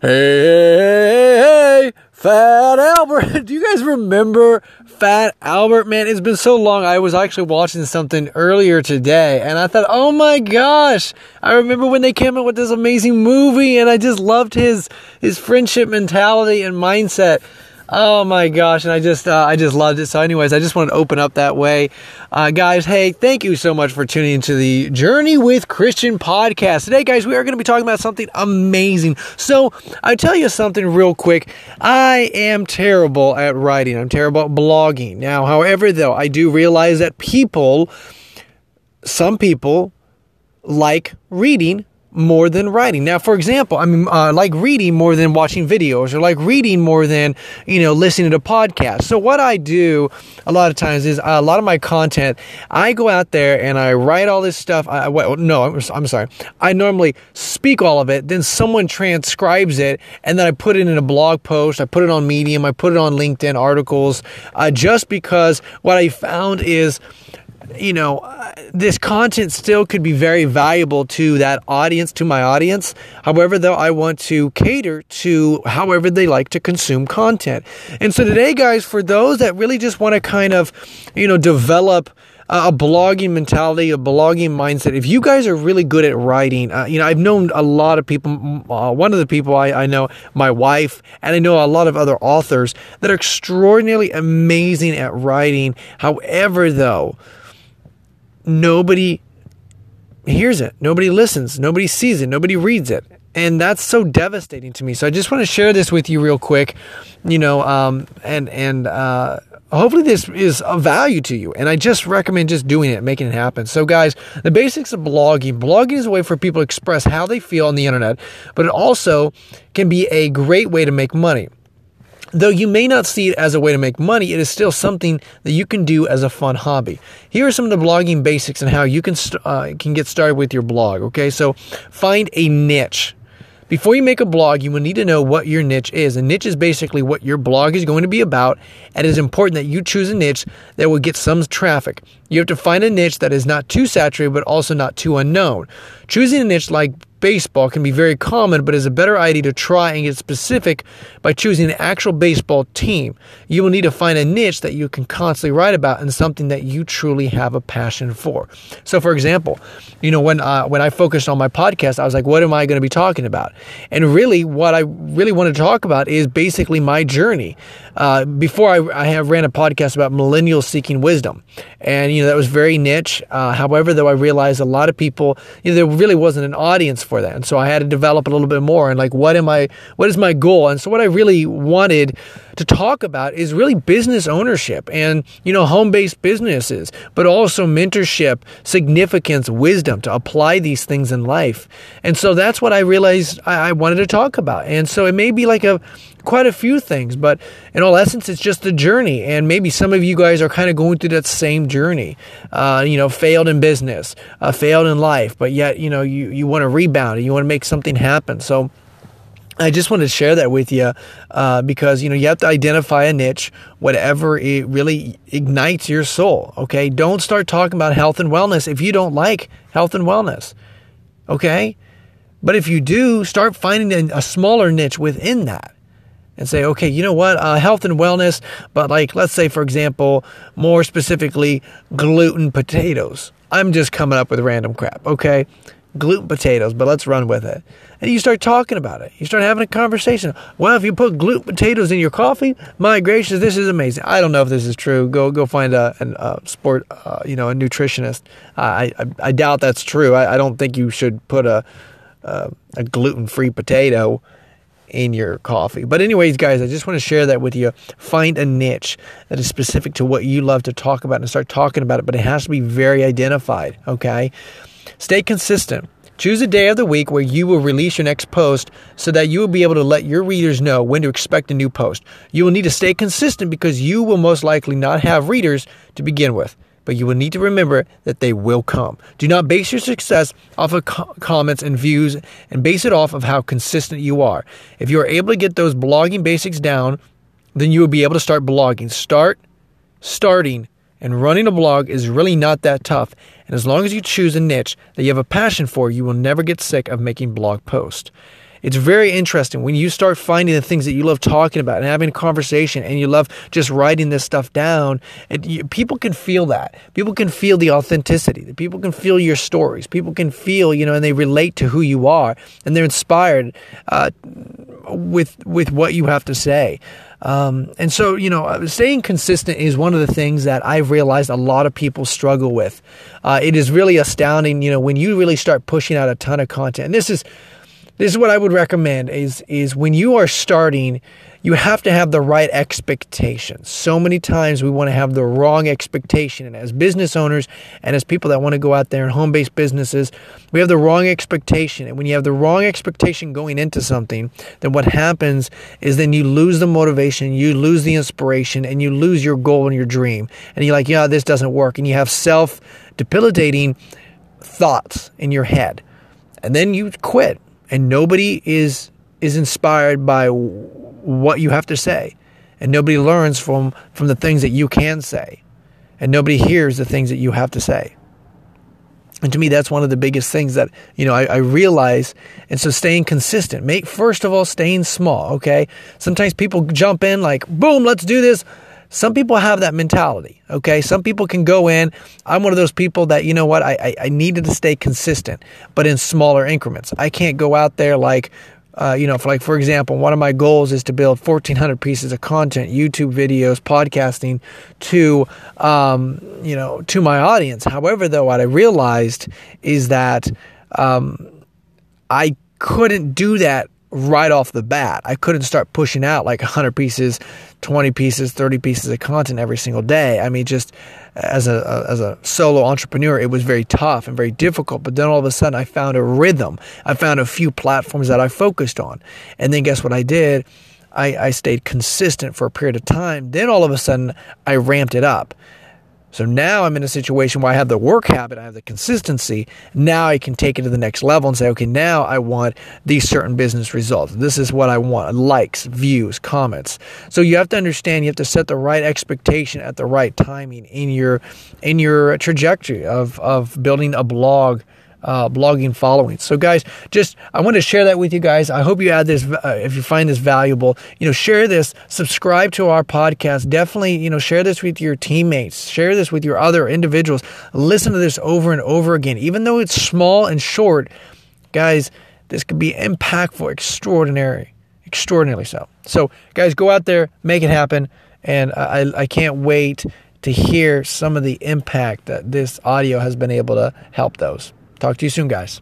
Hey, hey, hey, Fat Albert. Do you guys remember Fat Albert? Man, it's been so long. I was actually watching something earlier today and I thought, oh my gosh, I remember when they came out with this amazing movie and I just loved his, his friendship mentality and mindset. Oh my gosh, and I just uh, I just loved it. So, anyways, I just want to open up that way, uh, guys. Hey, thank you so much for tuning into the Journey with Christian podcast today, guys. We are going to be talking about something amazing. So, I tell you something real quick. I am terrible at writing. I'm terrible at blogging. Now, however, though, I do realize that people, some people, like reading more than writing. Now, for example, I mean, uh, like reading more than watching videos, or like reading more than you know listening to podcasts. So what I do a lot of times is a lot of my content. I go out there and I write all this stuff. I, well, no, I'm, I'm sorry. I normally speak all of it, then someone transcribes it, and then I put it in a blog post. I put it on Medium. I put it on LinkedIn articles. Uh, just because what I found is you know, uh, this content still could be very valuable to that audience, to my audience. However, though, I want to cater to however they like to consume content. And so today, guys, for those that really just want to kind of, you know, develop a blogging mentality, a blogging mindset. If you guys are really good at writing, uh, you know, I've known a lot of people. Uh, one of the people I, I know, my wife, and I know a lot of other authors that are extraordinarily amazing at writing. However, though, nobody hears it, nobody listens, nobody sees it, nobody reads it. And that's so devastating to me. So I just want to share this with you real quick, you know, um, and and uh, hopefully this is of value to you. And I just recommend just doing it, making it happen. So guys, the basics of blogging. Blogging is a way for people to express how they feel on the internet, but it also can be a great way to make money. Though you may not see it as a way to make money, it is still something that you can do as a fun hobby. Here are some of the blogging basics and how you can st- uh, can get started with your blog. Okay, so find a niche. Before you make a blog, you will need to know what your niche is. A niche is basically what your blog is going to be about, and it is important that you choose a niche that will get some traffic. You have to find a niche that is not too saturated but also not too unknown. Choosing a niche like baseball can be very common, but is a better idea to try and get specific by choosing an actual baseball team. You will need to find a niche that you can constantly write about and something that you truly have a passion for. So, for example, you know when uh, when I focused on my podcast, I was like, what am I going to be talking about? And really, what I really want to talk about is basically my journey. Uh, before I, I have ran a podcast about millennials seeking wisdom, and you know that was very niche. Uh, however, though, I realized a lot of people, you know, there really wasn't an audience for that, and so I had to develop a little bit more. And like, what am I? What is my goal? And so, what I really wanted to talk about is really business ownership and you know home-based businesses, but also mentorship, significance, wisdom to apply these things in life. And so that's what I realized I, I wanted to talk about. And so it may be like a quite a few things, but in all essence, it's just a journey. And maybe some of you guys are kind of going through that same journey. Uh, you know, failed in business, uh, failed in life, but yet, you know, you, you want to rebound and you want to make something happen. So, I just wanted to share that with you uh, because you know you have to identify a niche, whatever it really ignites your soul. Okay, don't start talking about health and wellness if you don't like health and wellness. Okay, but if you do, start finding a, smaller niche within that and say, okay, you know what, uh, health and wellness, but like, let's say, for example, more specifically, gluten potatoes. I'm just coming up with random crap, okay? Gluten potatoes, but let's run with it. And you start talking about it. You start having a conversation. Well, if you put gluten potatoes in your coffee, my gracious, this is amazing. I don't know if this is true. Go go find a, a sport, uh, you know, a nutritionist. I, I, I doubt that's true. I, I don't think you should put a uh, a gluten free potato in your coffee. But, anyways, guys, I just want to share that with you. Find a niche that is specific to what you love to talk about and start talking about it, but it has to be very identified, okay? Stay consistent. Choose a day of the week where you will release your next post so that you will be able to let your readers know when to expect a new post. You will need to stay consistent because you will most likely not have readers to begin with but you will need to remember that they will come. Do not base your success off of co- comments and views and base it off of how consistent you are. If you are able to get those blogging basics down, then you will be able to start blogging. Start starting and running a blog is really not that tough. And as long as you choose a niche that you have a passion for, you will never get sick of making blog posts. It's very interesting when you start finding the things that you love talking about and having a conversation and you love just writing this stuff down. And you, people can feel that. People can feel the authenticity. People can feel your stories. People can feel, you know, and they relate to who you are and they're inspired uh, with with what you have to say. Um, and so, you know, staying consistent is one of the things that I've realized a lot of people struggle with. Uh, it is really astounding, you know, when you really start pushing out a ton of content. And this is this is what I would recommend is is when you are starting you have to have the right expectations. So many times we want to have the wrong expectation. And as business owners and as people that want to go out there and home based businesses, we have the wrong expectation. And when you have the wrong expectation going into something, then what happens is then you lose the motivation, you lose the inspiration, and you lose your goal and your dream. And you're like, yeah, this doesn't work. And you have self debilitating thoughts in your head. And then you quit. And nobody is is inspired by what you have to say. And nobody learns from, from the things that you can say. And nobody hears the things that you have to say. And to me, that's one of the biggest things that, you know, I, I, realize. And so staying consistent. Make first of all staying small, okay? Sometimes people jump in like, boom, let's do this. Some people have that mentality, okay? Some people can go in. I'm one of those people that, you know what, I, I, I needed to stay consistent, but in smaller increments. I can't go out there like, uh, you know, for like for example, one of my goals is to build 1,400 pieces of content, YouTube videos, podcasting, to um, you know to my audience. However, though, what I realized is that um, I couldn't do that right off the bat. I couldn't start pushing out like 100 pieces, 20 pieces, 30 pieces of content every single day. I mean, just as a as a solo entrepreneur, it was very tough and very difficult. But then all of a sudden, I found a rhythm. I found a few platforms that I focused on, and then guess what I did? I, I stayed consistent for a period of time. Then all of a sudden, I ramped it up. So now I'm in a situation where I have the work habit, I have the consistency. Now I can take it to the next level and say, okay, now I want these certain business results. This is what I want likes, views, comments. So you have to understand, you have to set the right expectation at the right timing in your in your trajectory of, of building a blog uh, blogging following. So, guys, just I want to share that with you guys. I hope you add this uh, if you find this valuable. You know, share this, subscribe to our podcast. Definitely, you know, share this with your teammates, share this with your other individuals. Listen to this over and over again, even though it's small and short. Guys, this could be impactful, extraordinary, extraordinarily so. So, guys, go out there, make it happen, and I, I can't wait to hear some of the impact that this audio has been able to help those. Talk to you soon, guys.